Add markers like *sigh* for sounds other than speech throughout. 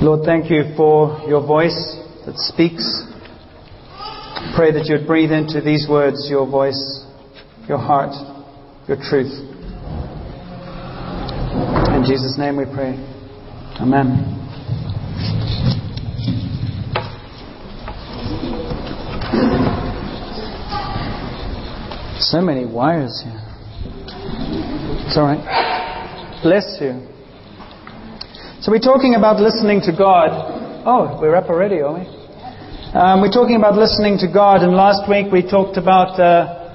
Lord, thank you for your voice that speaks. Pray that you would breathe into these words your voice, your heart, your truth. In Jesus' name we pray. Amen. So many wires here. It's all right. Bless you. So we're talking about listening to God. Oh, we're up already, are we? Um, we're talking about listening to God, and last week we talked about uh,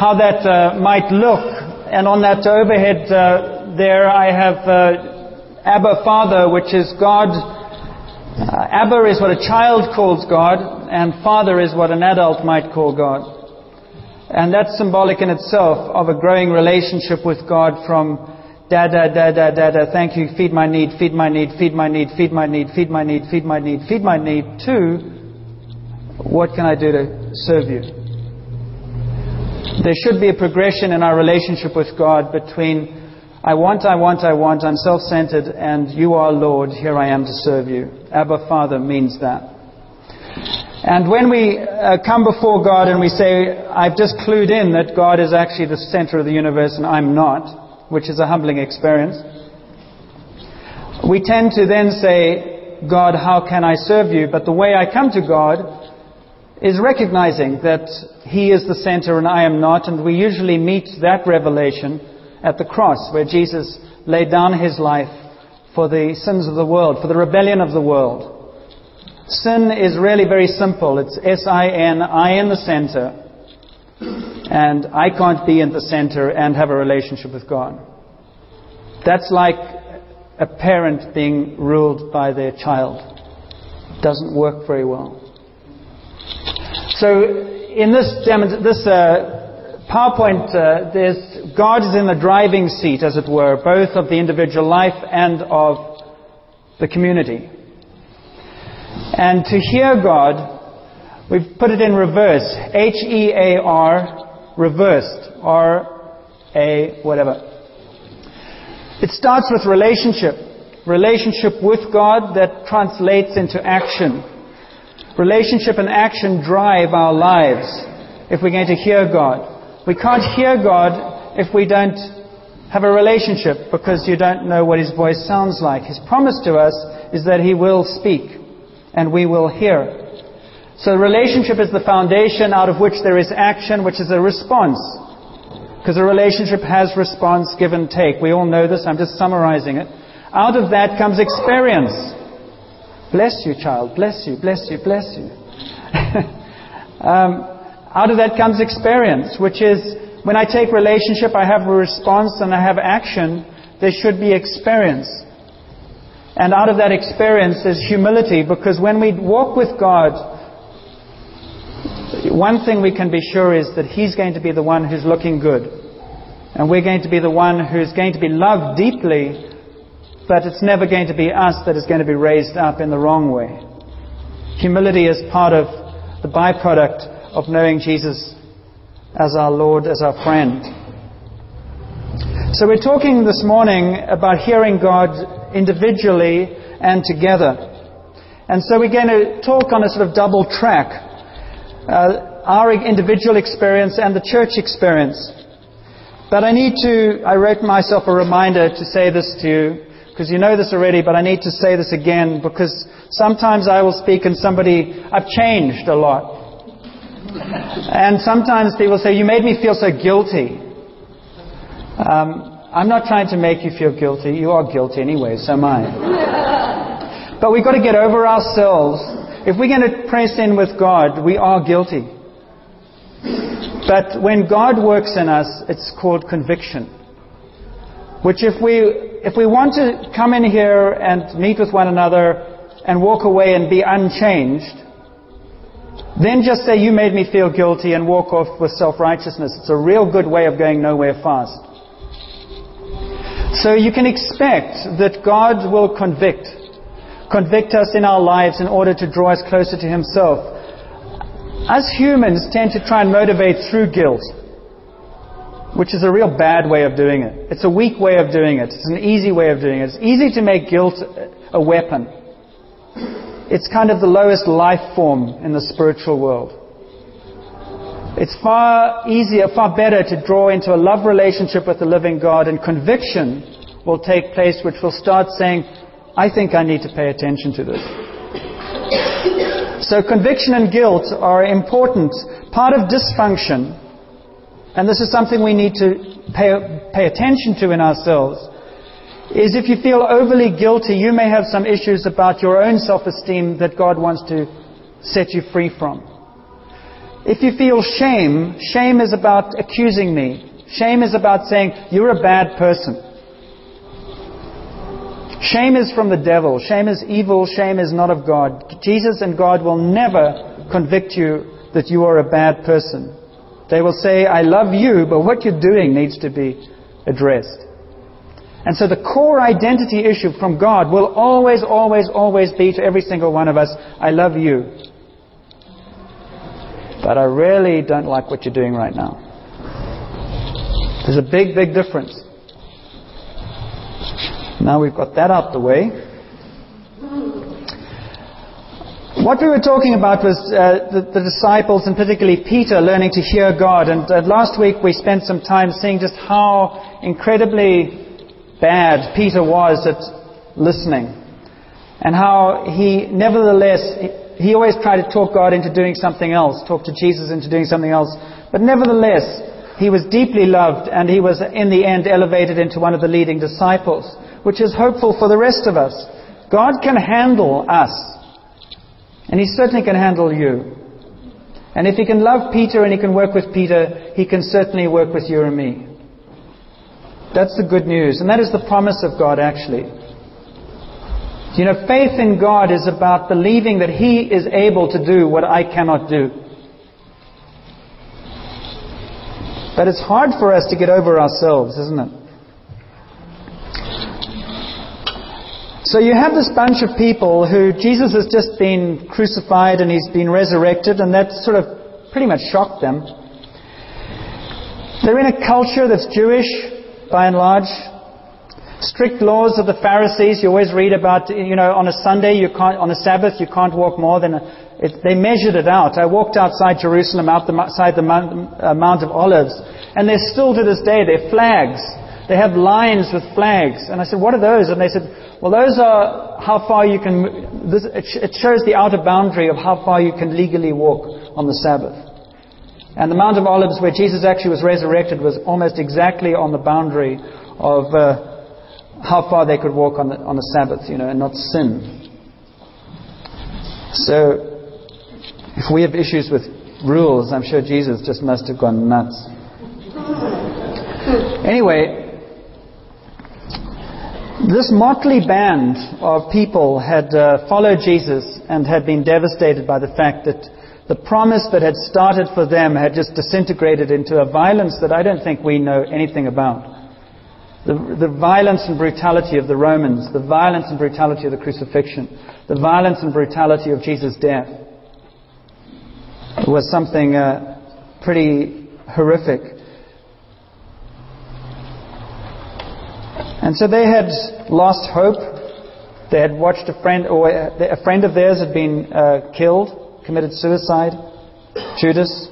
how that uh, might look. And on that overhead uh, there, I have uh, Abba Father, which is God. Uh, Abba is what a child calls God, and Father is what an adult might call God. And that's symbolic in itself of a growing relationship with God from da da da da da da, thank you, feed my need, feed my need, feed my need, feed my need, feed my need, feed my need, feed my need, to what can I do to serve you? There should be a progression in our relationship with God between I want, I want, I want, I'm self centered, and you are Lord, here I am to serve you. Abba Father means that. And when we uh, come before God and we say, I've just clued in that God is actually the center of the universe and I'm not, which is a humbling experience, we tend to then say, God, how can I serve you? But the way I come to God is recognizing that He is the center and I am not, and we usually meet that revelation at the cross, where Jesus laid down His life for the sins of the world, for the rebellion of the world. Sin is really very simple. It's S-I-N, I in the center. And I can't be in the center and have a relationship with God. That's like a parent being ruled by their child. It doesn't work very well. So in this, this uh, PowerPoint, uh, God is in the driving seat, as it were, both of the individual life and of the community. And to hear God, we've put it in reverse. H-E-A-R, reversed. R-A, whatever. It starts with relationship. Relationship with God that translates into action. Relationship and action drive our lives if we're going to hear God. We can't hear God if we don't have a relationship because you don't know what His voice sounds like. His promise to us is that He will speak and we will hear. So the relationship is the foundation out of which there is action, which is a response. Because a relationship has response, give and take. We all know this. I'm just summarizing it. Out of that comes experience. Bless you, child. Bless you, bless you, bless you. *laughs* um, out of that comes experience, which is when I take relationship, I have a response and I have action. There should be experience. And out of that experience is humility because when we walk with God, one thing we can be sure is that He's going to be the one who's looking good. And we're going to be the one who's going to be loved deeply, but it's never going to be us that is going to be raised up in the wrong way. Humility is part of the byproduct of knowing Jesus as our Lord, as our friend. So we're talking this morning about hearing God individually and together. And so we're going to talk on a sort of double track uh, our individual experience and the church experience. But I need to, I wrote myself a reminder to say this to you, because you know this already, but I need to say this again, because sometimes I will speak and somebody, I've changed a lot. And sometimes people say, You made me feel so guilty. Um, I'm not trying to make you feel guilty. You are guilty anyway, so am I. *laughs* but we've got to get over ourselves. If we're going to press in with God, we are guilty. But when God works in us, it's called conviction. Which if we, if we want to come in here and meet with one another and walk away and be unchanged, then just say, you made me feel guilty and walk off with self-righteousness. It's a real good way of going nowhere fast. So you can expect that God will convict. Convict us in our lives in order to draw us closer to Himself. Us humans tend to try and motivate through guilt, which is a real bad way of doing it. It's a weak way of doing it. It's an easy way of doing it. It's easy to make guilt a weapon. it's kind of the lowest life form in the spiritual world. It's far easier, far better to draw into a love relationship with the living God, and conviction will take place, which will start saying, I think I need to pay attention to this. So conviction and guilt are important. Part of dysfunction, and this is something we need to pay, pay attention to in ourselves, is if you feel overly guilty, you may have some issues about your own self-esteem that God wants to set you free from. If you feel shame, shame is about accusing me. Shame is about saying, you're a bad person. Shame is from the devil. Shame is evil. Shame is not of God. Jesus and God will never convict you that you are a bad person. They will say, I love you, but what you're doing needs to be addressed. And so the core identity issue from God will always, always, always be to every single one of us, I love you. But I really don't like what you're doing right now. There's a big, big difference. Now we've got that out the way. What we were talking about was uh, the, the, disciples and particularly Peter learning to hear God. And uh, last week we spent some time seeing just how incredibly bad Peter was at listening. And how he, nevertheless, he, he always tried to talk God into doing something else, talk to Jesus into doing something else. But nevertheless, he was deeply loved and he was in the end elevated into one of the leading disciples which is hopeful for the rest of us. God can handle us. And He certainly can handle you. And if He can love Peter and He can work with Peter, He can certainly work with you and me. That's the good news. And that is the promise of God, actually. You know, faith in God is about believing that He is able to do what I cannot do. But it's hard for us to get over ourselves, isn't it? So you have this bunch of people who Jesus has just been crucified and he's been resurrected, and that sort of pretty much shocked them. They're in a culture that's Jewish, by and large. Strict laws of the Pharisees. You always read about, you know, on a Sunday, you can't, on a Sabbath, you can't walk more than. A, it, they measured it out. I walked outside Jerusalem, outside the Mount, uh, Mount of Olives, and there's still to this day there are flags. They have lines with flags, and I said, "What are those?" And they said, well, those are how far you can, this, it shows the outer boundary of how far you can legally walk on the Sabbath. And the Mount of Olives, where Jesus actually was resurrected, was almost exactly on the boundary of uh, how far they could walk on the, on the Sabbath, you know, and not sin. So, if we have issues with rules, I'm sure Jesus just must have gone nuts. Anyway, this motley band of people had uh, followed Jesus and had been devastated by the fact that the promise that had started for them had just disintegrated into a violence that I don't think we know anything about. The, the violence and brutality of the Romans, the violence and brutality of the crucifixion, the violence and brutality of Jesus' death was something uh, pretty horrific. And so they had lost hope. They had watched a friend, or a friend of theirs had been uh, killed, committed suicide. Judas.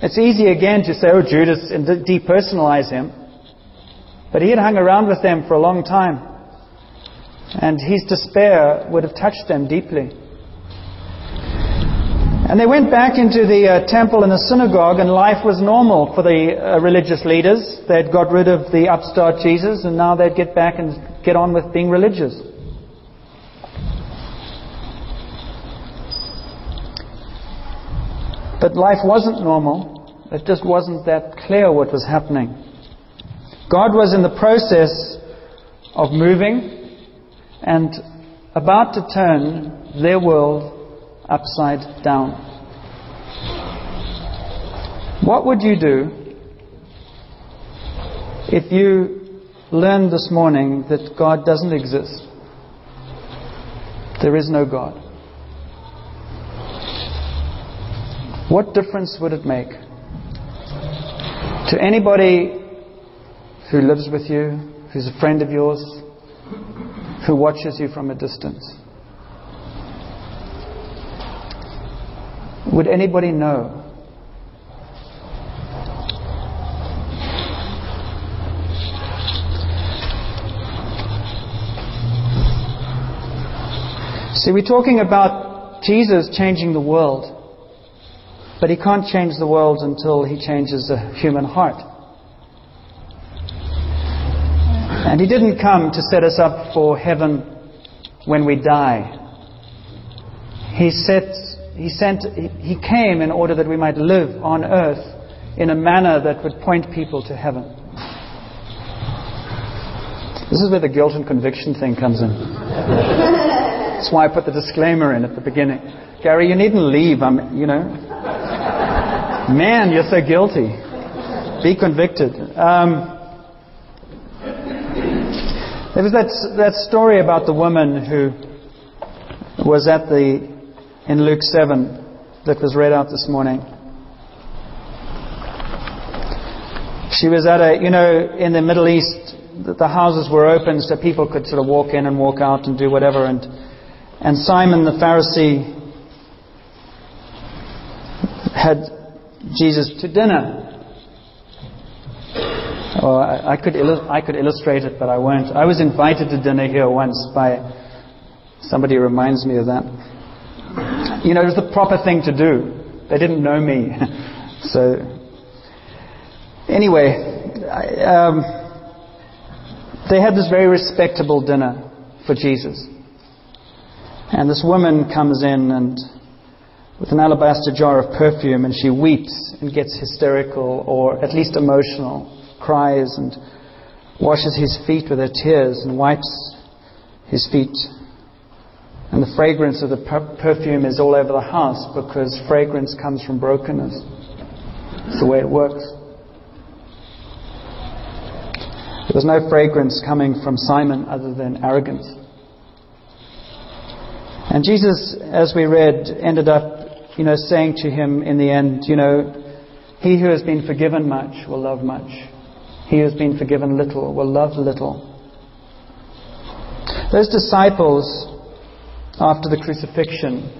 It's easy again to say, oh, Judas, and depersonalize him. But he had hung around with them for a long time. And his despair would have touched them deeply. And they went back into the uh, temple and the synagogue, and life was normal for the uh, religious leaders. They'd got rid of the upstart Jesus, and now they'd get back and get on with being religious. But life wasn't normal. It just wasn't that clear what was happening. God was in the process of moving and about to turn their world upside down. What would you do if you learned this morning that God doesn't exist? There is no God. What difference would it make to anybody who lives with you, who's a friend of yours, who watches you from a distance? Would anybody know? See, we're talking about Jesus changing the world. But he can't change the world until he changes the human heart. And he didn't come to set us up for heaven when we die. He, set, he, sent, he came in order that we might live on earth in a manner that would point people to heaven. This is where the guilt and conviction thing comes in. That's why I put the disclaimer in at the beginning. Gary, you needn't leave. I'm, you know. Man, you're so guilty. Be convicted. Um, there was that, that story about the woman who was at the, in Luke 7, that was read out this morning. She was at a, you know, in the Middle East, the houses were open so people could sort of walk in and walk out and do whatever. And, and Simon the Pharisee had Jesus to dinner. Well, I, I, could I could illustrate it, but I won't. I was invited to dinner here once by somebody reminds me of that. You know, it was the proper thing to do. They didn't know me, *laughs* so anyway, I, um, they had this very respectable dinner for Jesus, and this woman comes in and with an alabaster jar of perfume and she weeps and gets hysterical or at least emotional, cries and washes his feet with her tears and wipes his feet. And the fragrance of the per- perfume is all over the house because fragrance comes from brokenness. It's the way it works. There was no fragrance coming from Simon other than arrogance. And Jesus, as we read, ended up you know, saying to him in the end, you know, he who has been forgiven much will love much. He who has been forgiven little will love little. Those disciples, after the crucifixion,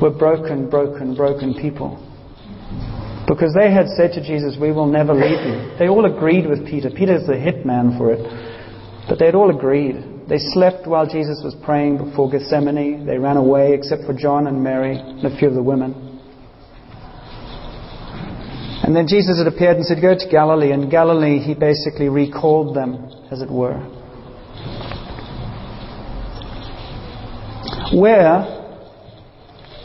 were broken, broken, broken people. Because they had said to Jesus, We will never leave you. They all agreed with Peter. Peter's the hitman for it. But they had all agreed. They slept while Jesus was praying before Gethsemane. They ran away, except for John and Mary and a few of the women. And then Jesus had appeared and said, Go to Galilee. And Galilee, he basically recalled them, as it were. Where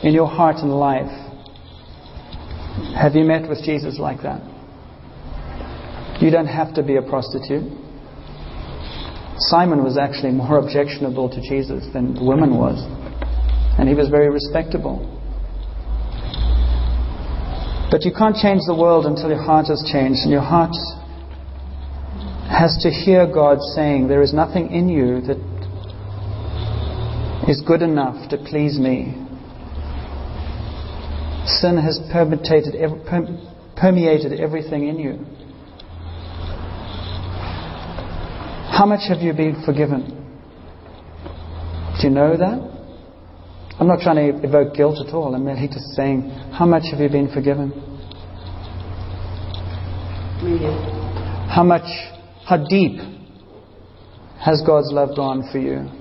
in your heart and life have you met with Jesus like that? You don't have to be a prostitute. Simon was actually more *laughs* objectionable to Jesus than the woman was. And he was very respectable. But you can't change the world until your heart has changed. And your heart has to hear God saying, There is nothing in you that is good enough to please me. Sin has permeated, permeated everything in you. How much have you been forgiven? Do you know that? I'm not trying to evoke guilt at all. I'm merely just saying, how much have you been forgiven? How much, how deep has God's love gone for you?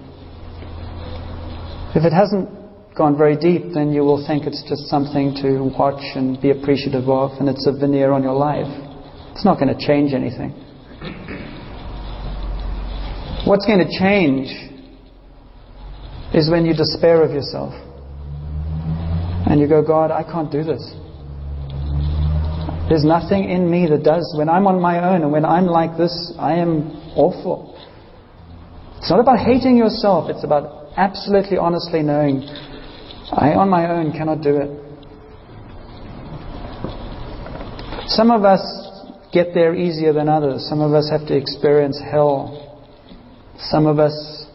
If it hasn't gone very deep, then you will think it's just something to watch and be appreciative of, and it's a veneer on your life. It's not going to change anything. What's going to change is when you despair of yourself and you go, God, I can't do this. There's nothing in me that does. When I'm on my own and when I'm like this, I am awful. It's not about hating yourself, it's about absolutely honestly knowing I on my own cannot do it. Some of us get there easier than others. Some of us have to experience hell some of us,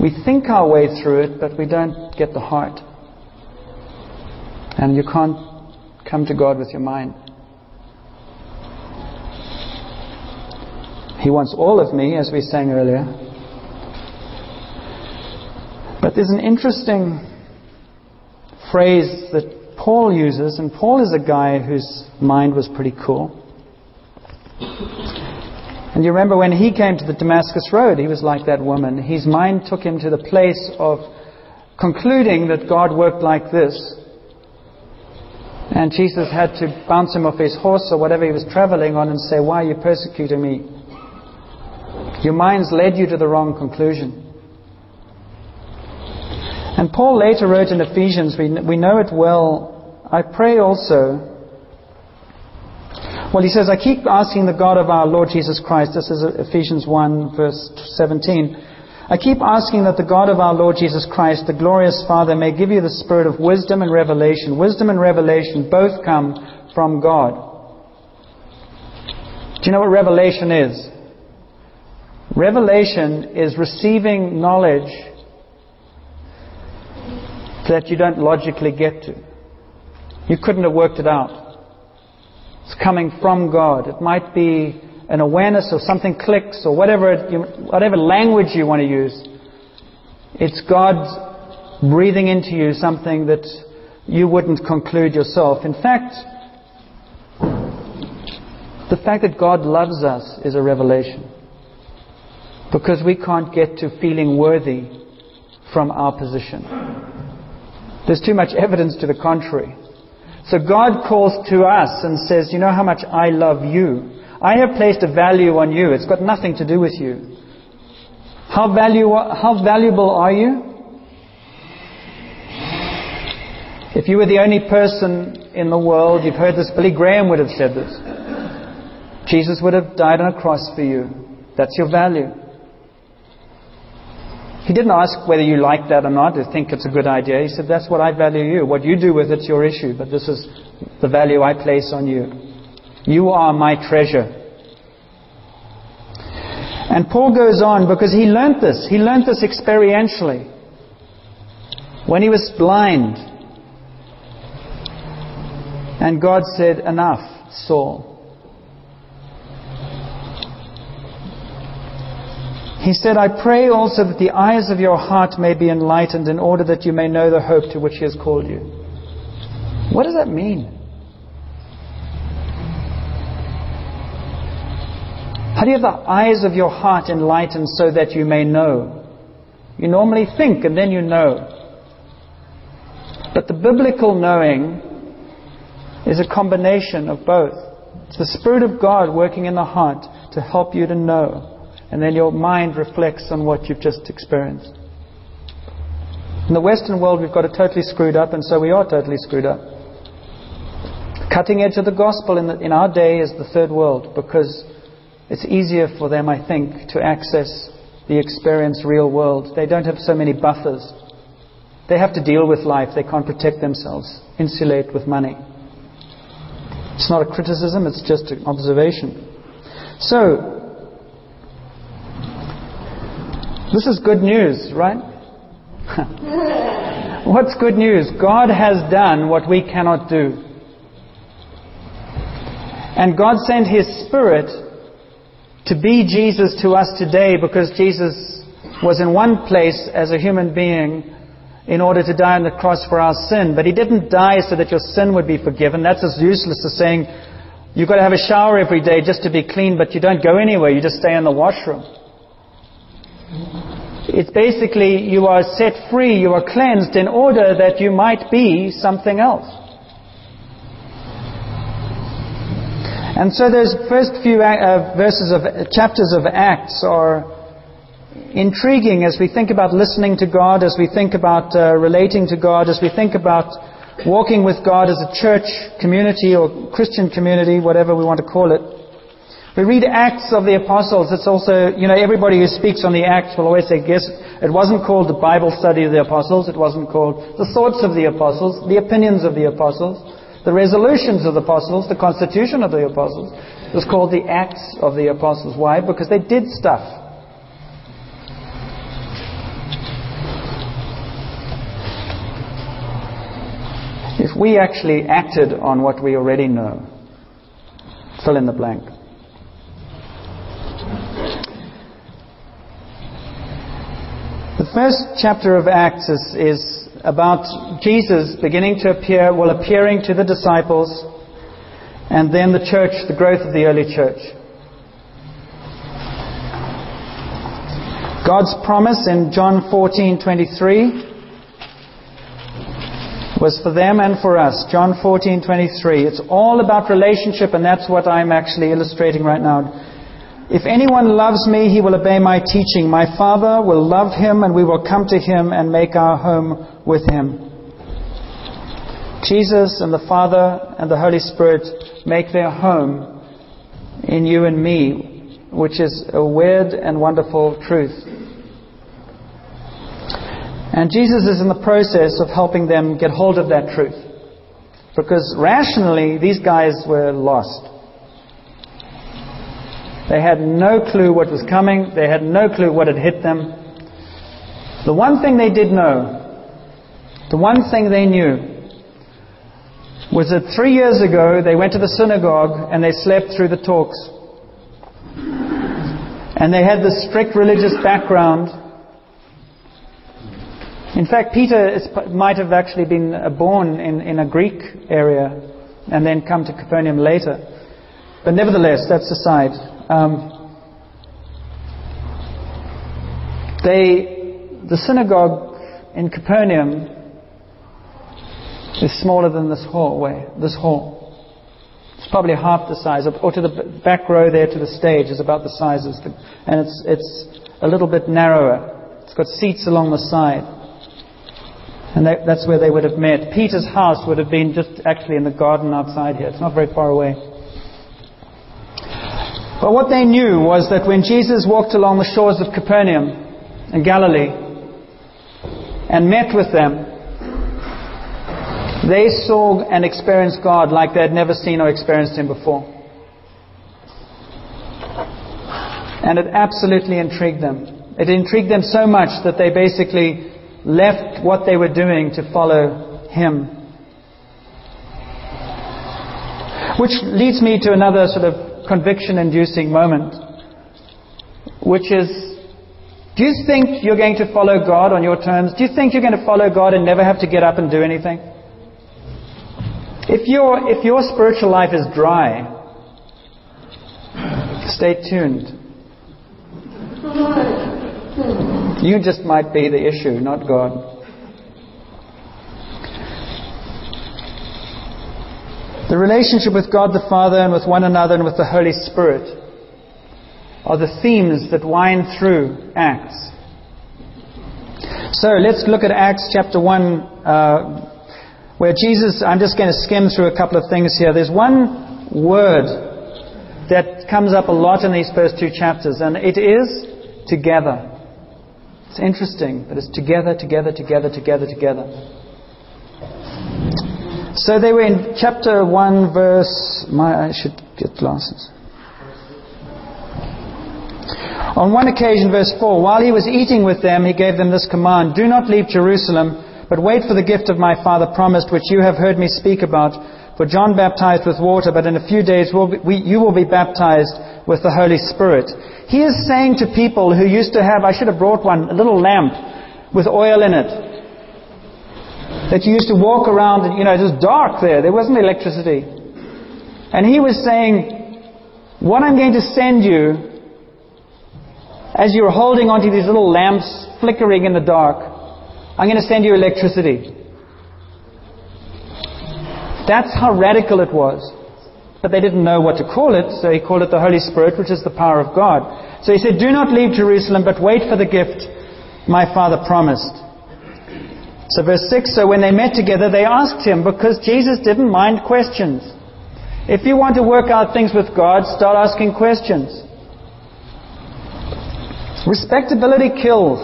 we think our way through it, but we don't get the heart. And you can't come to God with your mind. He wants all of me, as we sang earlier. But there's an interesting phrase that Paul uses, and Paul is a guy whose mind was pretty cool. And you remember when he came to the Damascus Road, he was like that woman. His mind took him to the place of concluding that God worked like this. And Jesus had to bounce him off his horse or whatever he was traveling on and say, Why are you persecuting me? Your minds led you to the wrong conclusion. And Paul later wrote in Ephesians, we, we know it well. I pray also. Well, he says, I keep asking the God of our Lord Jesus Christ. This is Ephesians 1, verse 17. I keep asking that the God of our Lord Jesus Christ, the glorious Father, may give you the spirit of wisdom and revelation. Wisdom and revelation both come from God. Do you know what revelation is? Revelation is receiving knowledge that you don't logically get to. You couldn't have worked it out. It's coming from God. It might be an awareness or something clicks or whatever, whatever language you want to use. It's God breathing into you something that you wouldn't conclude yourself. In fact, the fact that God loves us is a revelation. Because we can't get to feeling worthy from our position. There's too much evidence to the contrary. So God calls to us and says, You know how much I love you. I have placed a value on you. It's got nothing to do with you. How, value, how valuable are you? If you were the only person in the world, you've heard this, Billy Graham would have said this. Jesus would have died on a cross for you. That's your value. He didn't ask whether you like that or not, or think it's a good idea. He said, That's what I value you. What you do with it's your issue, but this is the value I place on you. You are my treasure. And Paul goes on because he learnt this. He learnt this experientially. When he was blind, and God said, Enough, Saul. He said, I pray also that the eyes of your heart may be enlightened in order that you may know the hope to which He has called you. What does that mean? How do you have the eyes of your heart enlightened so that you may know? You normally think and then you know. But the biblical knowing is a combination of both. It's the Spirit of God working in the heart to help you to know and then your mind reflects on what you've just experienced. In the Western world, we've got it totally screwed up, and so we are totally screwed up. Cutting edge of the gospel in, the, in our day is the third world because it's easier for them, I think, to access the experience real world. They don't have so many buffers. They have to deal with life. They can't protect themselves, insulate with money. It's not a criticism, it's just an observation. So, This is good news, right? *laughs* What's good news? God has done what we cannot do. And God sent His Spirit to be Jesus to us today because Jesus was in one place as a human being in order to die on the cross for our sin. But He didn't die so that your sin would be forgiven. That's as useless as saying you've got to have a shower every day just to be clean, but you don't go anywhere. You just stay in the washroom. It's basically you are set free, you are cleansed in order that you might be something else. And so those first few uh, verses of chapters of Acts are intriguing as we think about listening to God, as we think about uh, relating to God, as we think about walking with God as a church community or Christian community, whatever we want to call it. We read Acts of the Apostles. It's also, you know, everybody who speaks on the Acts will always say, guess, it wasn't called the Bible study of the Apostles. It wasn't called the thoughts of the Apostles, the opinions of the Apostles, the resolutions of the Apostles, the constitution of the Apostles. It was called the Acts of the Apostles. Why? Because they did stuff. If we actually acted on what we already know, fill in the blank. First chapter of Acts is, is about Jesus beginning to appear, well, appearing to the disciples, and then the church, the growth of the early church. God's promise in John 14:23 was for them and for us. John 14:23. It's all about relationship and that's what I'm actually illustrating right now. If anyone loves me, he will obey my teaching. My Father will love him and we will come to him and make our home with him. Jesus and the Father and the Holy Spirit make their home in you and me, which is a weird and wonderful truth. And Jesus is in the process of helping them get hold of that truth. Because rationally, these guys were lost. They had no clue what was coming. They had no clue what had hit them. The one thing they did know, the one thing they knew, was that three years ago they went to the synagogue and they slept through the talks. And they had this strict religious background in fact, Peter is, might have actually been born in, in a Greek area and then come to Capernaum later. But nevertheless, that's aside. Um, they, the synagogue in Capernaum is smaller than this hallway, this hall. It's probably half the size, or to the back row there to the stage is about the size, of the, and it's, it's a little bit narrower. It's got seats along the side. And that, that's where they would have met. Peter's house would have been just actually in the garden outside here. It's not very far away. But what they knew was that when Jesus walked along the shores of Capernaum in Galilee and met with them, they saw and experienced God like they had never seen or experienced Him before. And it absolutely intrigued them. It intrigued them so much that they basically left what they were doing to follow him. Which leads me to another sort of conviction inducing moment, which is do you think you're going to follow God on your terms? Do you think you're going to follow God and never have to get up and do anything? If, your if your spiritual life is dry, stay tuned. You just might be the issue, not God. The relationship with God the Father and with one another and with the Holy Spirit are the themes that wind through Acts. So let's look at Acts chapter 1, uh, where Jesus, I'm just going to skim through a couple of things here. There's one word that comes up a lot in these first two chapters, and it is together. It's interesting, but it's together, together, together, together, together. So they were in chapter 1, verse. My, I should get glasses. On one occasion, verse 4, while he was eating with them, he gave them this command Do not leave Jerusalem, but wait for the gift of my Father promised, which you have heard me speak about. For John baptized with water, but in a few days we'll be, we, you will be baptized with the Holy Spirit. He is saying to people who used to have, I should have brought one, a little lamp with oil in it. That you used to walk around and, you know, it was dark there. There wasn't electricity. And he was saying, what I'm going to send you, as you're holding onto these little lamps flickering in the dark, I'm going to send you electricity. That's how radical it was. But they didn't know what to call it, so he called it the Holy Spirit, which is the power of God. So he said, Do not leave Jerusalem, but wait for the gift my father promised. So verse 6, so when they met together, they asked him, because Jesus didn't mind questions. If you want to work out things with God, start asking questions. Respectability kills.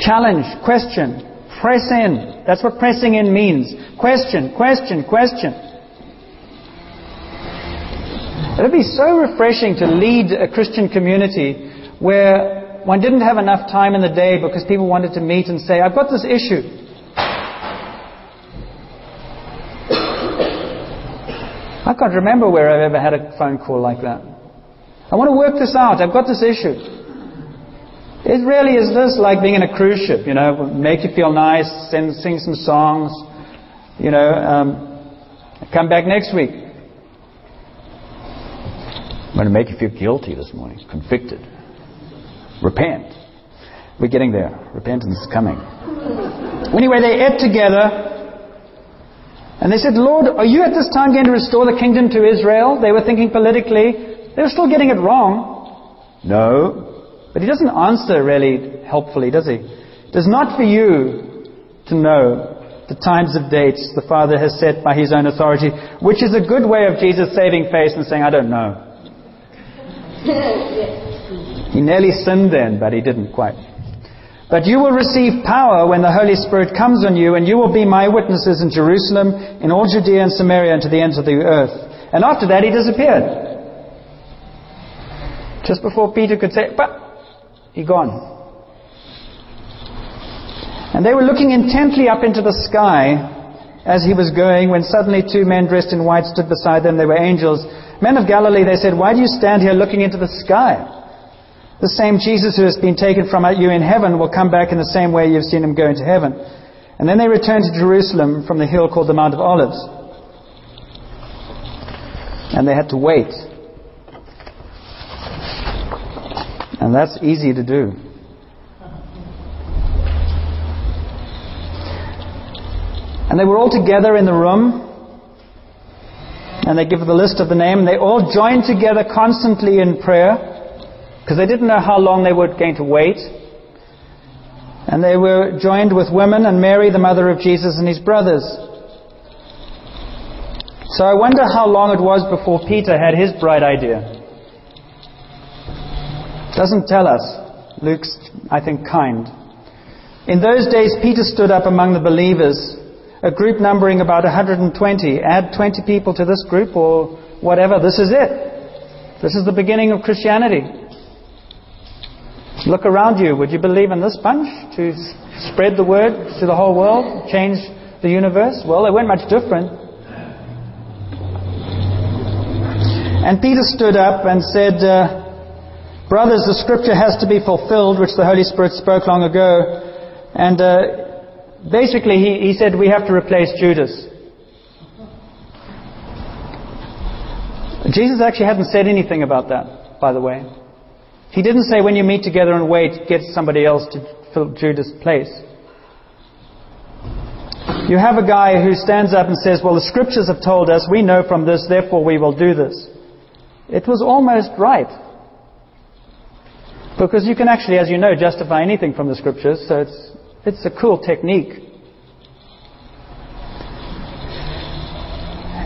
Challenge, question, press in. That's what pressing in means. Question, question, question. It would be so refreshing to lead a Christian community where one didn't have enough time in the day because people wanted to meet and say, I've got this issue. I can't remember where I've ever had a phone call like that. I want to work this out. I've got this issue. It really is this like being in a cruise ship, you know, make you feel nice, sing, sing some songs, you know, um, come back next week. I'm going to make you feel guilty this morning, convicted. Repent. We're getting there. Repentance is coming. Anyway, they ate together. And they said, Lord, are you at this time going to restore the kingdom to Israel? They were thinking politically. They were still getting it wrong. No. But he doesn't answer really helpfully, does he? It is not for you to know the times of dates the Father has set by his own authority, which is a good way of Jesus saving face and saying, I don't know. *laughs* he nearly sinned then, but he didn't quite. But you will receive power when the Holy Spirit comes on you, and you will be my witnesses in Jerusalem, in all Judea and Samaria, and to the ends of the earth. And after that, he disappeared. Just before Peter could say, but he gone. And they were looking intently up into the sky as he was going when suddenly two men dressed in white stood beside them. They were angels. Men of Galilee, they said, why do you stand here looking into the sky? The same Jesus who has been taken from you in heaven will come back in the same way you've seen him go into heaven. And then they returned to Jerusalem from the hill called the Mount of Olives. And they had to wait And that's easy to do. And they were all together in the room. And they give the list of the name. And they all joined together constantly in prayer. Because they didn't know how long they were going to wait. And they were joined with women and Mary, the mother of Jesus, and his brothers. So I wonder how long it was before Peter had his bright idea. Doesn't tell us. Luke's, I think, kind. In those days, Peter stood up among the believers, a group numbering about 120. Add 20 people to this group or whatever. This is it. This is the beginning of Christianity. Look around you. Would you believe in this bunch to spread the word to the whole world, change the universe? Well, they weren't much different. And Peter stood up and said, uh, Brothers, the scripture has to be fulfilled, which the Holy Spirit spoke long ago. And uh, basically, he, he said we have to replace Judas. Jesus actually hadn't said anything about that, by the way. He didn't say when you meet together and wait, get somebody else to fill Judas' place. You have a guy who stands up and says, Well, the scriptures have told us, we know from this, therefore we will do this. It was almost right. Because you can actually, as you know, justify anything from the scriptures, so it's, it's a cool technique.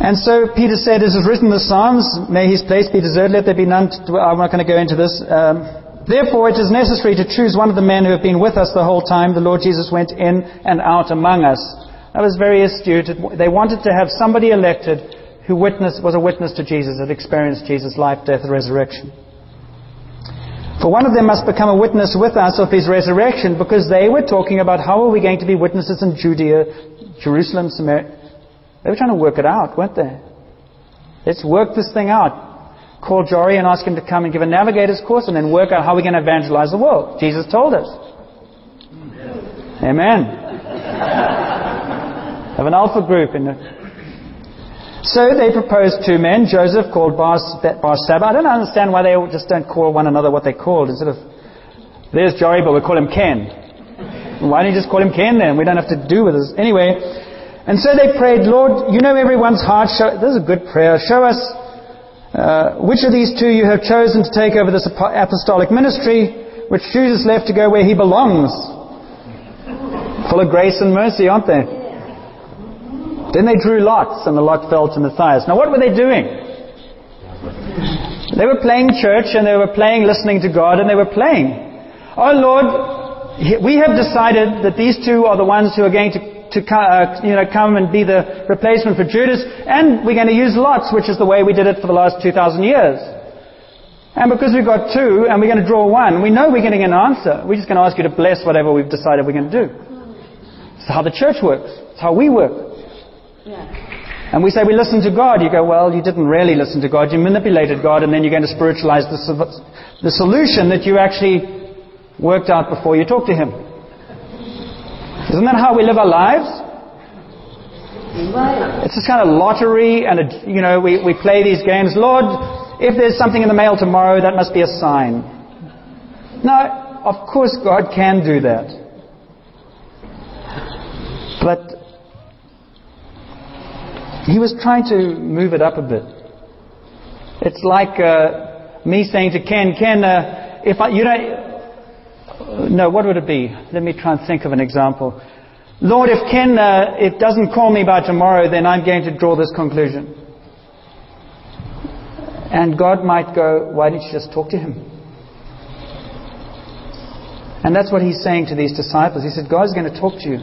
And so Peter said, It is written in the Psalms, may his place be deserted, let there be none. To, I'm not going to go into this. Um, Therefore, it is necessary to choose one of the men who have been with us the whole time the Lord Jesus went in and out among us. That was very astute. They wanted to have somebody elected who witnessed, was a witness to Jesus, had experienced Jesus' life, death, and resurrection. For one of them must become a witness with us of his resurrection because they were talking about how are we going to be witnesses in Judea, Jerusalem, Samaria. They were trying to work it out, weren't they? Let's work this thing out. Call Jory and ask him to come and give a navigator's course and then work out how we're going to evangelize the world. Jesus told us. Amen. *laughs* Have an alpha group in the so they proposed two men, Joseph called Bar, Barsabba. I don't understand why they just don't call one another what they called. Instead of, there's Jory, but we call him Ken. Why don't you just call him Ken then? We don't have to do with this. Anyway, and so they prayed, Lord, you know everyone's heart. Show, this is a good prayer. Show us uh, which of these two you have chosen to take over this apostolic ministry, which Jesus left to go where he belongs. Full of grace and mercy, aren't they? Then they drew lots, and the lot fell to Matthias. Now, what were they doing? They were playing church, and they were playing listening to God, and they were playing. Oh Lord, we have decided that these two are the ones who are going to, to uh, you know, come and be the replacement for Judas, and we're going to use lots, which is the way we did it for the last 2,000 years. And because we've got two, and we're going to draw one, we know we're getting an answer. We're just going to ask you to bless whatever we've decided we're going to do. It's how the church works. It's how we work. And we say we listen to God. You go, well, you didn't really listen to God. You manipulated God, and then you're going to spiritualize the, the solution that you actually worked out before you talk to Him. Isn't that how we live our lives? It's this kind of lottery, and a, you know, we, we play these games. Lord, if there's something in the mail tomorrow, that must be a sign. No, of course God can do that. But he was trying to move it up a bit. It's like uh, me saying to Ken, Ken, uh, if I, you know, no, what would it be? Let me try and think of an example. Lord, if Ken uh, it doesn't call me by tomorrow, then I'm going to draw this conclusion. And God might go, why didn't you just talk to him? And that's what he's saying to these disciples. He said, God's going to talk to you.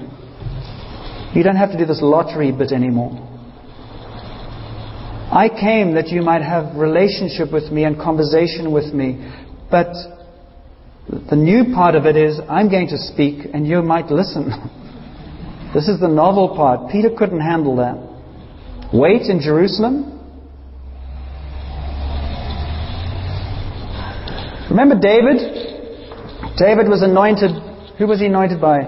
You don't have to do this lottery bit anymore. I came that you might have relationship with me and conversation with me. But the new part of it is I'm going to speak and you might listen. *laughs* this is the novel part. Peter couldn't handle that. Wait in Jerusalem. Remember David? David was anointed. Who was he anointed by?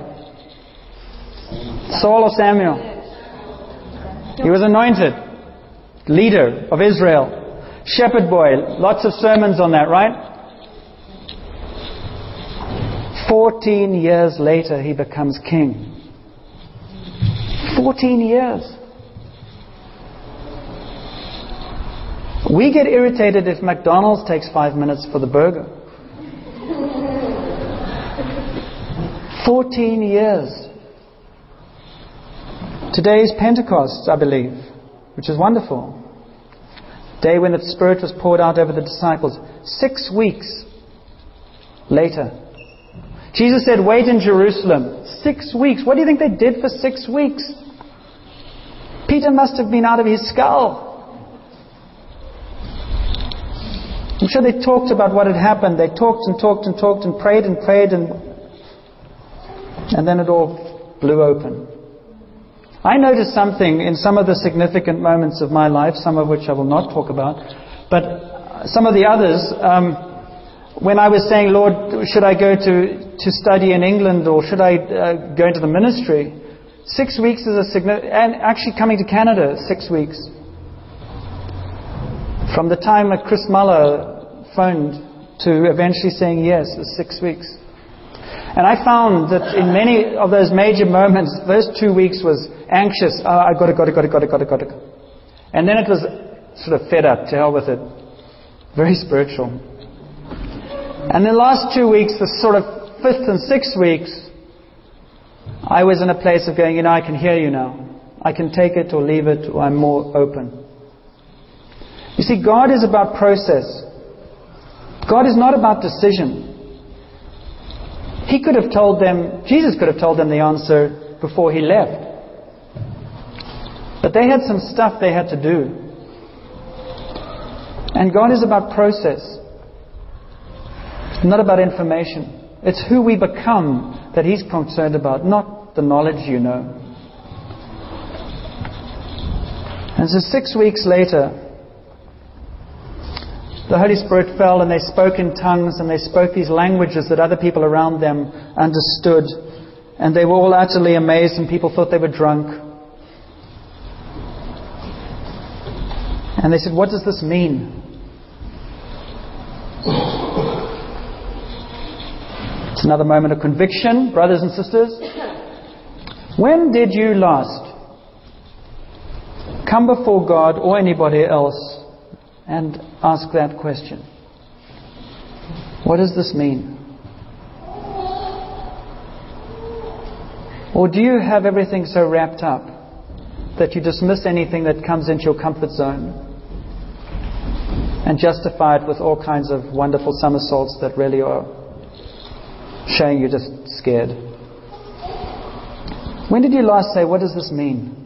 Saul or Samuel? He was anointed. Leader of Israel. Shepherd boy. Lots of sermons on that, right? 14 years later, he becomes king. 14 years. We get irritated if McDonald's takes five minutes for the burger. 14 years. Today is Pentecost, I believe, which is wonderful. Day when the Spirit was poured out over the disciples. Six weeks later, Jesus said, Wait in Jerusalem. Six weeks. What do you think they did for six weeks? Peter must have been out of his skull. I'm sure they talked about what had happened. They talked and talked and talked and prayed and prayed and and then it all blew open. I noticed something in some of the significant moments of my life, some of which I will not talk about, but some of the others. Um, when I was saying, Lord, should I go to, to study in England or should I uh, go into the ministry? Six weeks is a significant, and actually coming to Canada, six weeks. From the time that Chris Muller phoned to eventually saying yes is six weeks. And I found that in many of those major moments, those two weeks was anxious. Oh, I got it, got it, got it, got it, got it, got it. And then it was sort of fed up, to hell with it. Very spiritual. And the last two weeks, the sort of fifth and sixth weeks, I was in a place of going, you know, I can hear you now. I can take it or leave it, or I'm more open. You see, God is about process. God is not about decision. He could have told them, Jesus could have told them the answer before he left. But they had some stuff they had to do. And God is about process not about information. It's who we become that He's concerned about, not the knowledge you know. And so six weeks later, the Holy Spirit fell and they spoke in tongues and they spoke these languages that other people around them understood. And they were all utterly amazed and people thought they were drunk. And they said, What does this mean? It's another moment of conviction, brothers and sisters. When did you last come before God or anybody else and ask that question? What does this mean? Or do you have everything so wrapped up that you dismiss anything that comes into your comfort zone and justify it with all kinds of wonderful somersaults that really are showing you're just scared. When did you last say, What does this mean?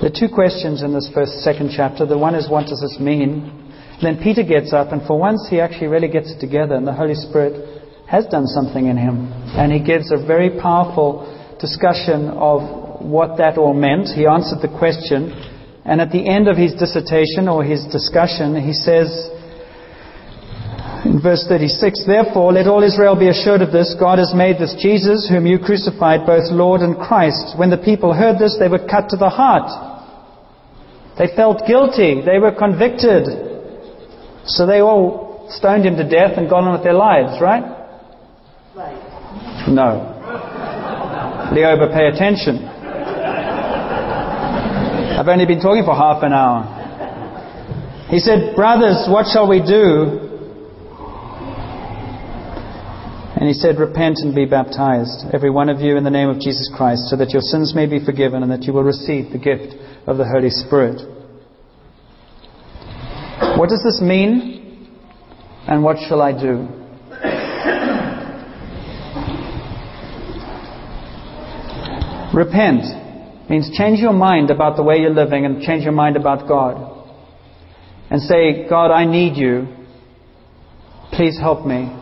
There are two questions in this first, second chapter. The one is, What does this mean? And then Peter gets up, and for once he actually really gets it together, and the Holy Spirit has done something in him. And he gives a very powerful discussion of what that all meant. He answered the question, And at the end of his dissertation or his discussion, he says, in verse 36, Therefore, let all Israel be assured of this God has made this Jesus, whom you crucified, both Lord and Christ. When the people heard this, they were cut to the heart. They felt guilty. They were convicted. So they all stoned him to death and gone on with their lives, right? No. Leoba, pay attention. I've only been talking for half an hour. He said, Brothers, what shall we do? And he said, Repent and be baptized, every one of you, in the name of Jesus Christ, so that your sins may be forgiven and that you will receive the gift of the Holy Spirit. What does this mean? And what shall I do? Repent means change your mind about the way you're living and change your mind about God. And say, God, I need you. Please help me.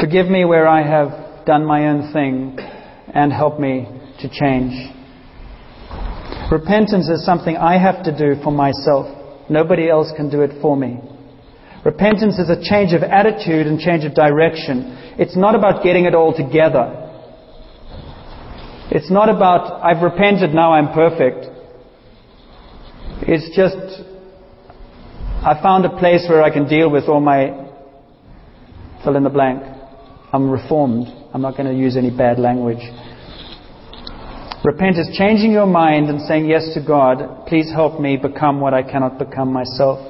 Forgive me where I have done my own thing and help me to change. Repentance is something I have to do for myself. Nobody else can do it for me. Repentance is a change of attitude and change of direction. It's not about getting it all together. It's not about, I've repented, now I'm perfect. It's just, I found a place where I can deal with all my fill in the blank. I'm reformed. I'm not going to use any bad language. Repent is changing your mind and saying yes to God. Please help me become what I cannot become myself.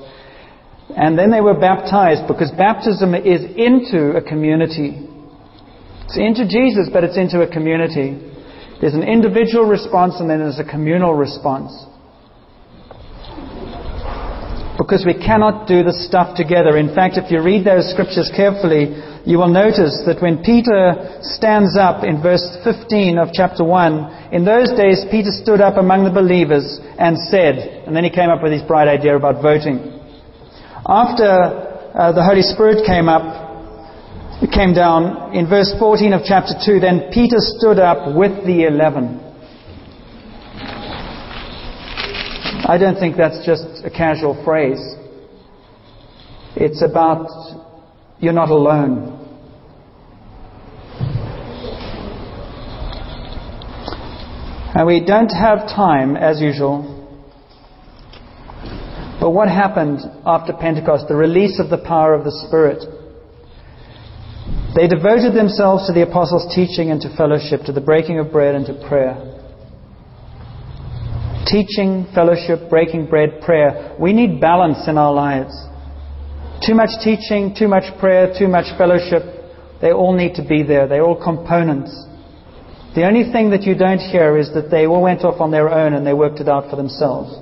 And then they were baptized because baptism is into a community. It's into Jesus, but it's into a community. There's an individual response and then there's a communal response. Because we cannot do the stuff together. In fact, if you read those scriptures carefully, you will notice that when Peter stands up in verse 15 of chapter 1, in those days Peter stood up among the believers and said, and then he came up with his bright idea about voting. After uh, the Holy Spirit came up, it came down in verse 14 of chapter 2. Then Peter stood up with the eleven. I don't think that's just a casual phrase. It's about you're not alone. And we don't have time, as usual. But what happened after Pentecost? The release of the power of the Spirit. They devoted themselves to the apostles' teaching and to fellowship, to the breaking of bread and to prayer. Teaching, fellowship, breaking bread, prayer. We need balance in our lives. Too much teaching, too much prayer, too much fellowship. They all need to be there. They're all components. The only thing that you don't hear is that they all went off on their own and they worked it out for themselves.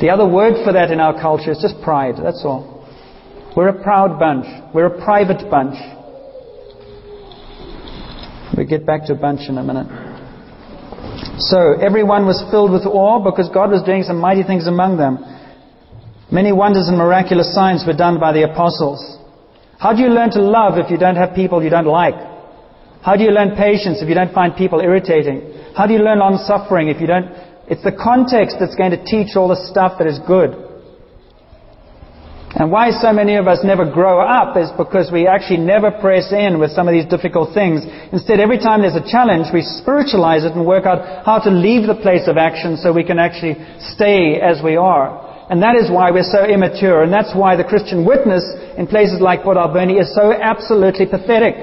The other word for that in our culture is just pride. That's all. We're a proud bunch. We're a private bunch. We'll get back to a bunch in a minute. So everyone was filled with awe because God was doing some mighty things among them. Many wonders and miraculous signs were done by the apostles. How do you learn to love if you don't have people you don't like? How do you learn patience if you don't find people irritating? How do you learn long suffering if you don't? It's the context that's going to teach all the stuff that is good. And why so many of us never grow up is because we actually never press in with some of these difficult things. Instead, every time there's a challenge, we spiritualize it and work out how to leave the place of action so we can actually stay as we are. And that is why we're so immature. And that's why the Christian witness in places like Port Alberni is so absolutely pathetic.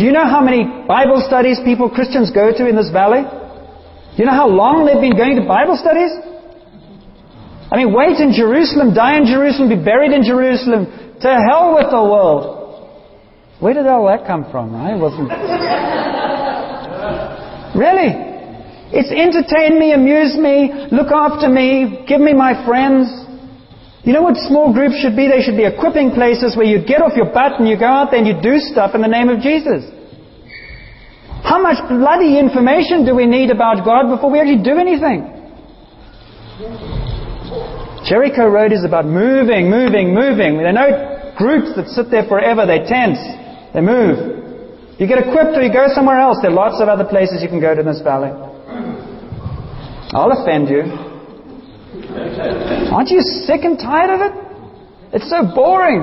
Do you know how many Bible studies people, Christians, go to in this valley? Do you know how long they've been going to Bible studies? I mean, wait in Jerusalem, die in Jerusalem, be buried in Jerusalem. To hell with the world. Where did all that come from? I wasn't. *laughs* really? It's entertain me, amuse me, look after me, give me my friends. You know what small groups should be? They should be equipping places where you get off your butt and you go out there and you do stuff in the name of Jesus. How much bloody information do we need about God before we actually do anything? Jericho Road is about moving, moving, moving. There are no groups that sit there forever. They tense. They move. You get equipped or you go somewhere else. There are lots of other places you can go to in this valley. I'll offend you. Aren't you sick and tired of it? It's so boring.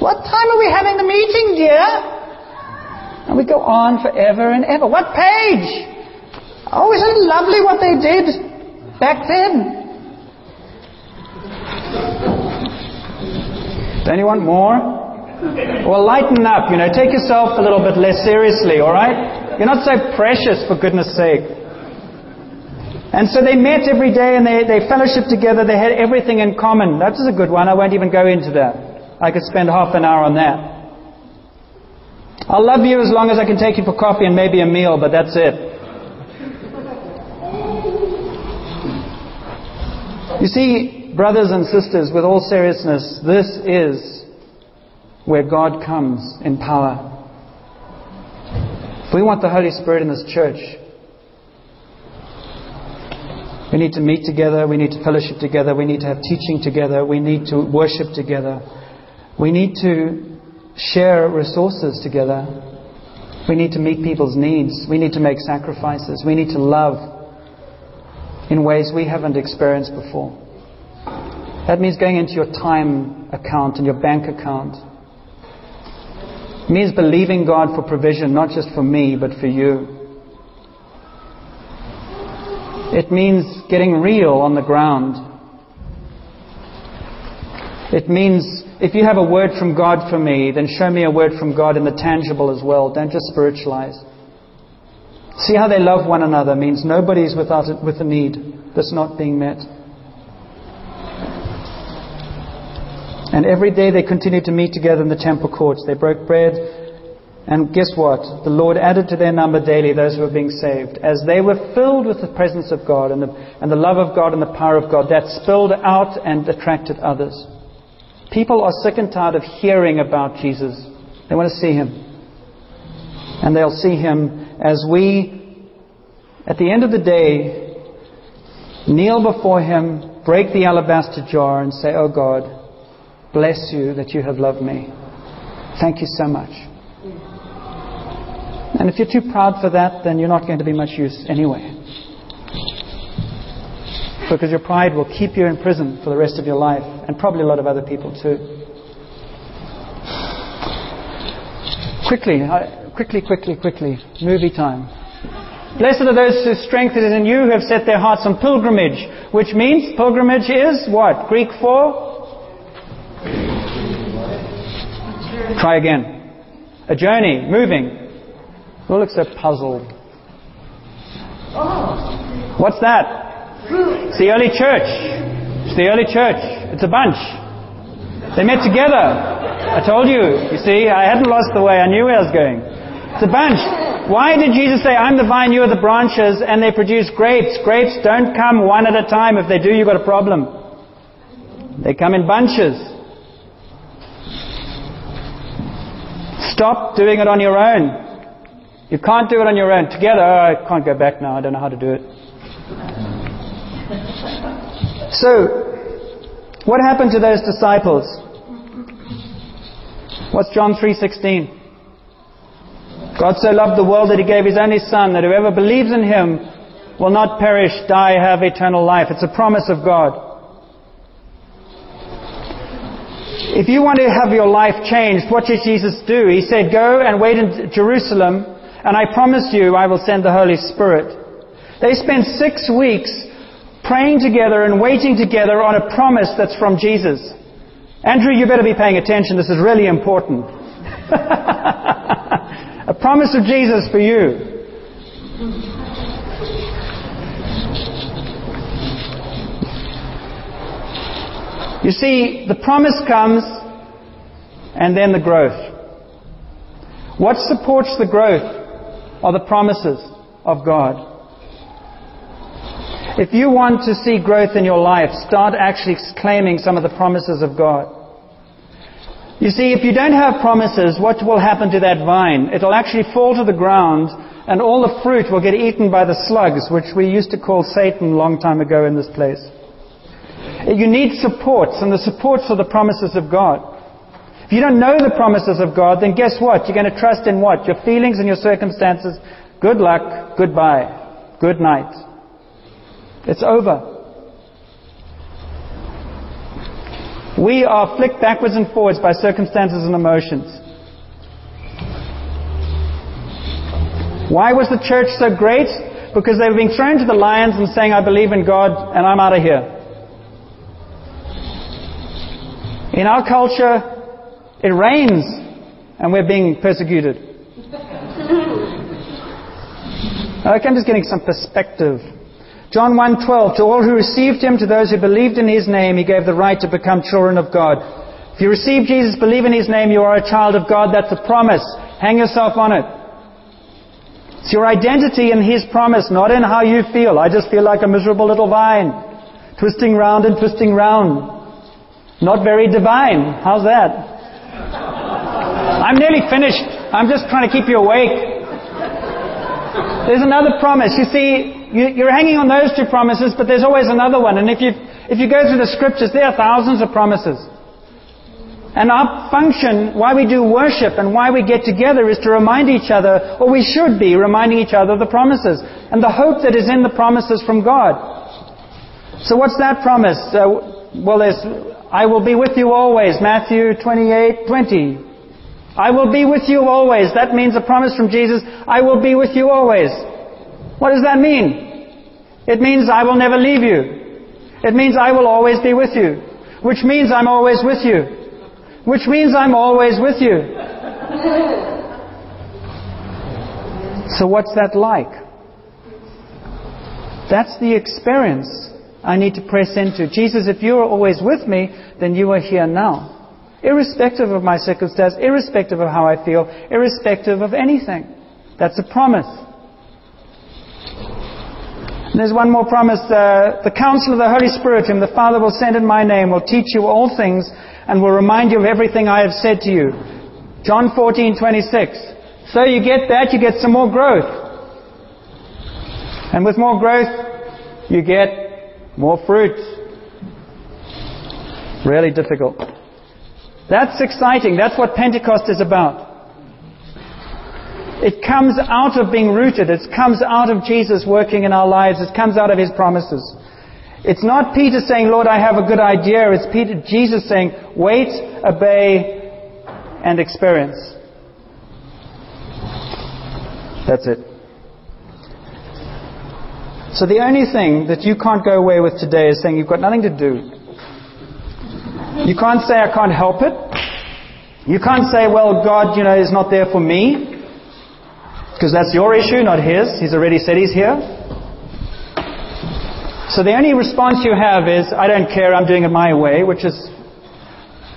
What time are we having the meeting, dear? And we go on forever and ever. What page? Oh, isn't it lovely what they did back then? Want more? Well, lighten up, you know. Take yourself a little bit less seriously, all right? You're not so precious, for goodness sake. And so they met every day and they, they fellowshiped together. They had everything in common. That was a good one. I won't even go into that. I could spend half an hour on that. I'll love you as long as I can take you for coffee and maybe a meal, but that's it. You see, brothers and sisters, with all seriousness, this is where God comes in power. If we want the Holy Spirit in this church, we need to meet together. We need to fellowship together. We need to have teaching together. We need to worship together. We need to share resources together. We need to meet people's needs. We need to make sacrifices. We need to love in ways we haven't experienced before. That means going into your time account and your bank account. It means believing God for provision, not just for me, but for you. It means getting real on the ground. It means if you have a word from God for me, then show me a word from God in the tangible as well. Don't just spiritualize. See how they love one another means nobody's without it, with a need that's not being met. And every day they continued to meet together in the temple courts. They broke bread and guess what? The Lord added to their number daily those who were being saved. As they were filled with the presence of God and the, and the love of God and the power of God, that spilled out and attracted others. People are sick and tired of hearing about Jesus. They want to see Him. And they'll see Him as we, at the end of the day, kneel before Him, break the alabaster jar, and say, Oh God, bless you that you have loved me. Thank you so much. And if you're too proud for that, then you're not going to be much use anyway. Because your pride will keep you in prison for the rest of your life, and probably a lot of other people too. Quickly, quickly, quickly, quickly. Movie time. Blessed are those whose strength is in you who have set their hearts on pilgrimage, which means pilgrimage is what? Greek for? Try again. A journey, moving. Who looks so puzzled? What's that? It's the early church. It's the early church. It's a bunch. They met together. I told you. You see, I hadn't lost the way. I knew where I was going. It's a bunch. Why did Jesus say, I'm the vine, you are the branches, and they produce grapes? Grapes don't come one at a time. If they do, you've got a problem. They come in bunches. Stop doing it on your own. You can't do it on your own. Together, oh, I can't go back now. I don't know how to do it. So, what happened to those disciples? What's John 3:16? God so loved the world that he gave his only son that whoever believes in him will not perish, die, have eternal life. It's a promise of God. If you want to have your life changed, what did Jesus do? He said, Go and wait in Jerusalem and I promise you, I will send the Holy Spirit. They spent six weeks praying together and waiting together on a promise that's from Jesus. Andrew, you better be paying attention. This is really important. *laughs* a promise of Jesus for you. You see, the promise comes and then the growth. What supports the growth? are the promises of God. If you want to see growth in your life, start actually claiming some of the promises of God. You see, if you don't have promises, what will happen to that vine? It'll actually fall to the ground and all the fruit will get eaten by the slugs, which we used to call Satan a long time ago in this place. You need supports, and the supports are the promises of God. If you don't know the promises of God, then guess what? You're going to trust in what? Your feelings and your circumstances. Good luck. Goodbye. Good night. It's over. We are flicked backwards and forwards by circumstances and emotions. Why was the church so great? Because they were being thrown to the lions and saying, I believe in God and I'm out of here. In our culture, it rains and we're being persecuted. *laughs* okay, I'm just getting some perspective. John 1:12 To all who received him to those who believed in his name he gave the right to become children of God. If you receive Jesus, believe in his name, you are a child of God. That's a promise. Hang yourself on it. It's your identity in his promise, not in how you feel. I just feel like a miserable little vine, twisting round and twisting round. Not very divine. How's that? I'm nearly finished. I'm just trying to keep you awake. There's another promise. You see, you're hanging on those two promises, but there's always another one. And if you, if you go through the scriptures, there are thousands of promises. And our function, why we do worship and why we get together is to remind each other, or we should be reminding each other of the promises and the hope that is in the promises from God. So what's that promise? Uh, well, there's, I will be with you always, Matthew 28, 20. I will be with you always. That means a promise from Jesus, I will be with you always. What does that mean? It means I will never leave you. It means I will always be with you. Which means I'm always with you. Which means I'm always with you. so what's that like? That's the experience I need to press into. Jesus, if you are always with me, then you are here now. Irrespective of my circumstance, irrespective of how I feel, irrespective of anything. That's a promise. And there's one more promise. Uh, the counsel of the Holy Spirit, whom the Father will send in my name, will teach you all things and will remind you of everything I have said to you. John 14:26. So you get that, you get some more growth. And with more growth, you get more fruit. Really difficult. That's exciting. That's what Pentecost is about. It comes out of being rooted. It comes out of Jesus working in our lives. It comes out of His promises. It's not Peter saying, Lord, I have a good idea. It's Peter, Jesus saying, wait, obey, and experience. That's it. So the only thing that you can't go away with today is saying you've got nothing to do. You can't say I can't help it. You can't say, well, God, you know, is not there for me. Because that's your issue, not his. He's already said he's here. So the only response you have is, I don't care, I'm doing it my way, which is,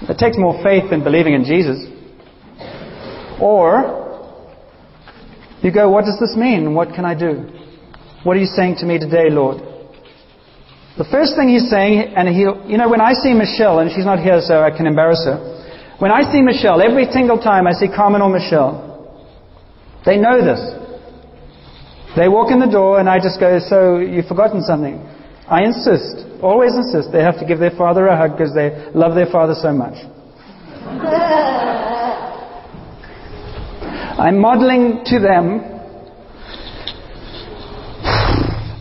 it takes more faith than believing in Jesus. Or, you go, what does this mean? What can I do? What are you saying to me today, Lord? The first thing he's saying, and he, you know, when I see Michelle, and she's not here so I can embarrass her. When I see Michelle, every single time I see Carmen or Michelle, they know this. They walk in the door and I just go, so you've forgotten something. I insist, always insist, they have to give their father a hug because they love their father so much. *laughs* I'm modeling to them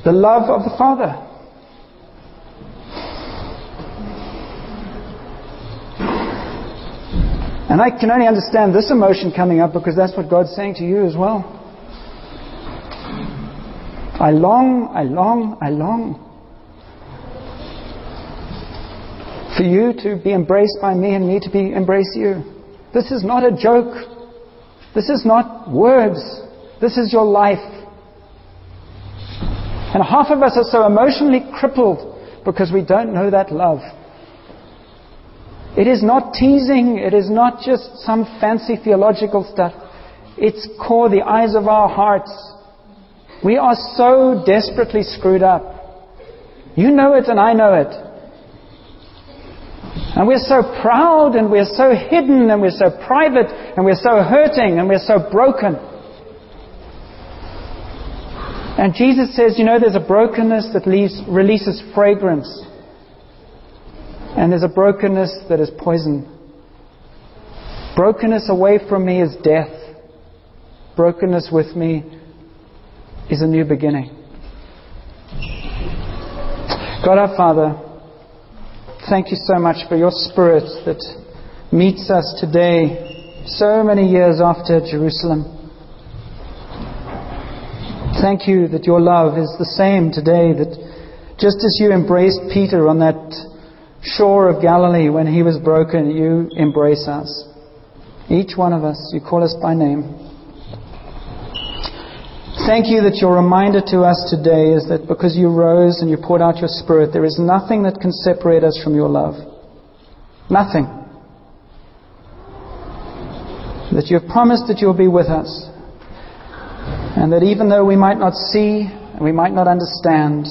the love of the Father. And I can only understand this emotion coming up because that's what God's saying to you as well. I long, I long, I long for you to be embraced by me and me to be embrace you. This is not a joke. This is not words. This is your life. And half of us are so emotionally crippled because we don't know that love. It is not teasing. It is not just some fancy theological stuff. It's core, the eyes of our hearts. We are so desperately screwed up. You know it and I know it. And we're so proud and we're so hidden and we're so private and we're so hurting and we're so broken. And Jesus says, you know, there's a brokenness that leaves, releases fragrance. And there's a brokenness that is poison. Brokenness away from me is death. Brokenness with me is a new beginning. God our Father, thank you so much for your Spirit that meets us today, so many years after Jerusalem. Thank you that your love is the same today, that just as you embraced Peter on that shore of Galilee when he was broken, you embrace us. Each one of us, you call us by name. Thank you that your reminder to us today is that because you rose and you poured out your Spirit, there is nothing that can separate us from your love. Nothing. That you have promised that you'll be with us. And that even though we might not see and we might not understand,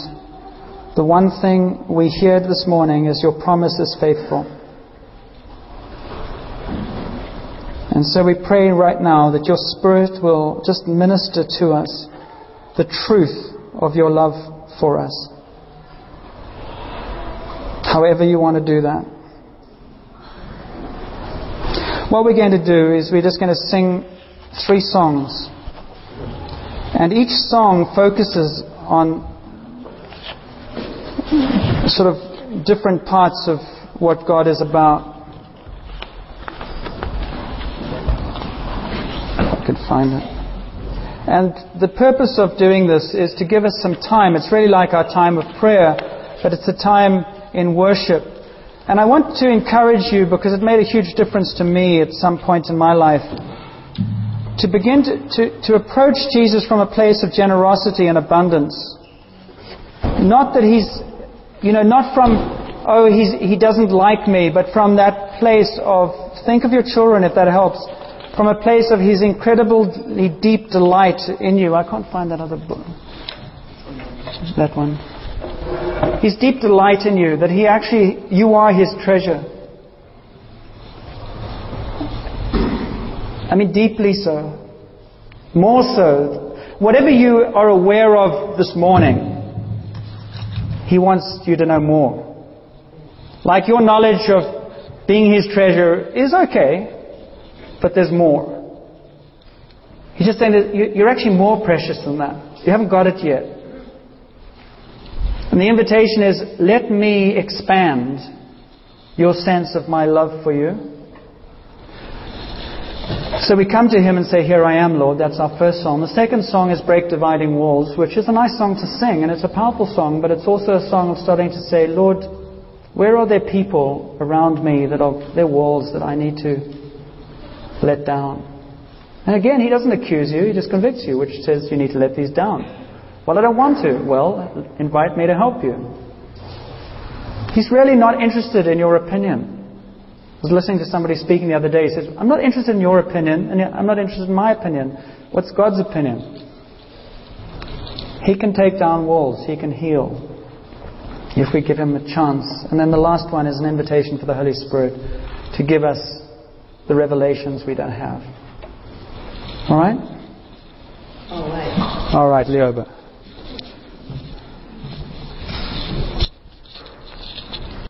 the one thing we heard this morning is your promise is faithful. And so we pray right now that your Spirit will just minister to us the truth of your love for us. However, you want to do that. What we're going to do is we're just going to sing three songs. And each song focuses on sort of different parts of what God is about. I could find it. And the purpose of doing this is to give us some time. It's really like our time of prayer, but it's a time in worship. And I want to encourage you, because it made a huge difference to me at some point in my life, to begin to, to, to approach Jesus from a place of generosity and abundance. Not that he's, you know, not from, oh, he's, he doesn't like me, but from that place of, think of your children if that helps from a place of his incredibly deep delight in you. I can't find that other book. That one. His deep delight in you, that he actually, you are his treasure. I mean, deeply so. More so. Whatever you are aware of this morning, he wants you to know more. Like your knowledge of being his treasure is okay, but there's more. He's just saying that you're actually more precious than that. You haven't got it yet. And the invitation is let me expand your sense of my love for you. So we come to him and say, Here I am, Lord. That's our first song. The second song is Break Dividing Walls, which is a nice song to sing, and it's a powerful song, but it's also a song of starting to say, Lord, where are there people around me that are there walls that I need to let down. And again, he doesn't accuse you, he just convicts you, which says you need to let these down. Well, I don't want to. Well, invite me to help you. He's really not interested in your opinion. I was listening to somebody speaking the other day. He says, I'm not interested in your opinion, and I'm not interested in my opinion. What's God's opinion? He can take down walls, He can heal if we give Him a chance. And then the last one is an invitation for the Holy Spirit to give us the revelations we don't have. All right? All right. All right, Leoba.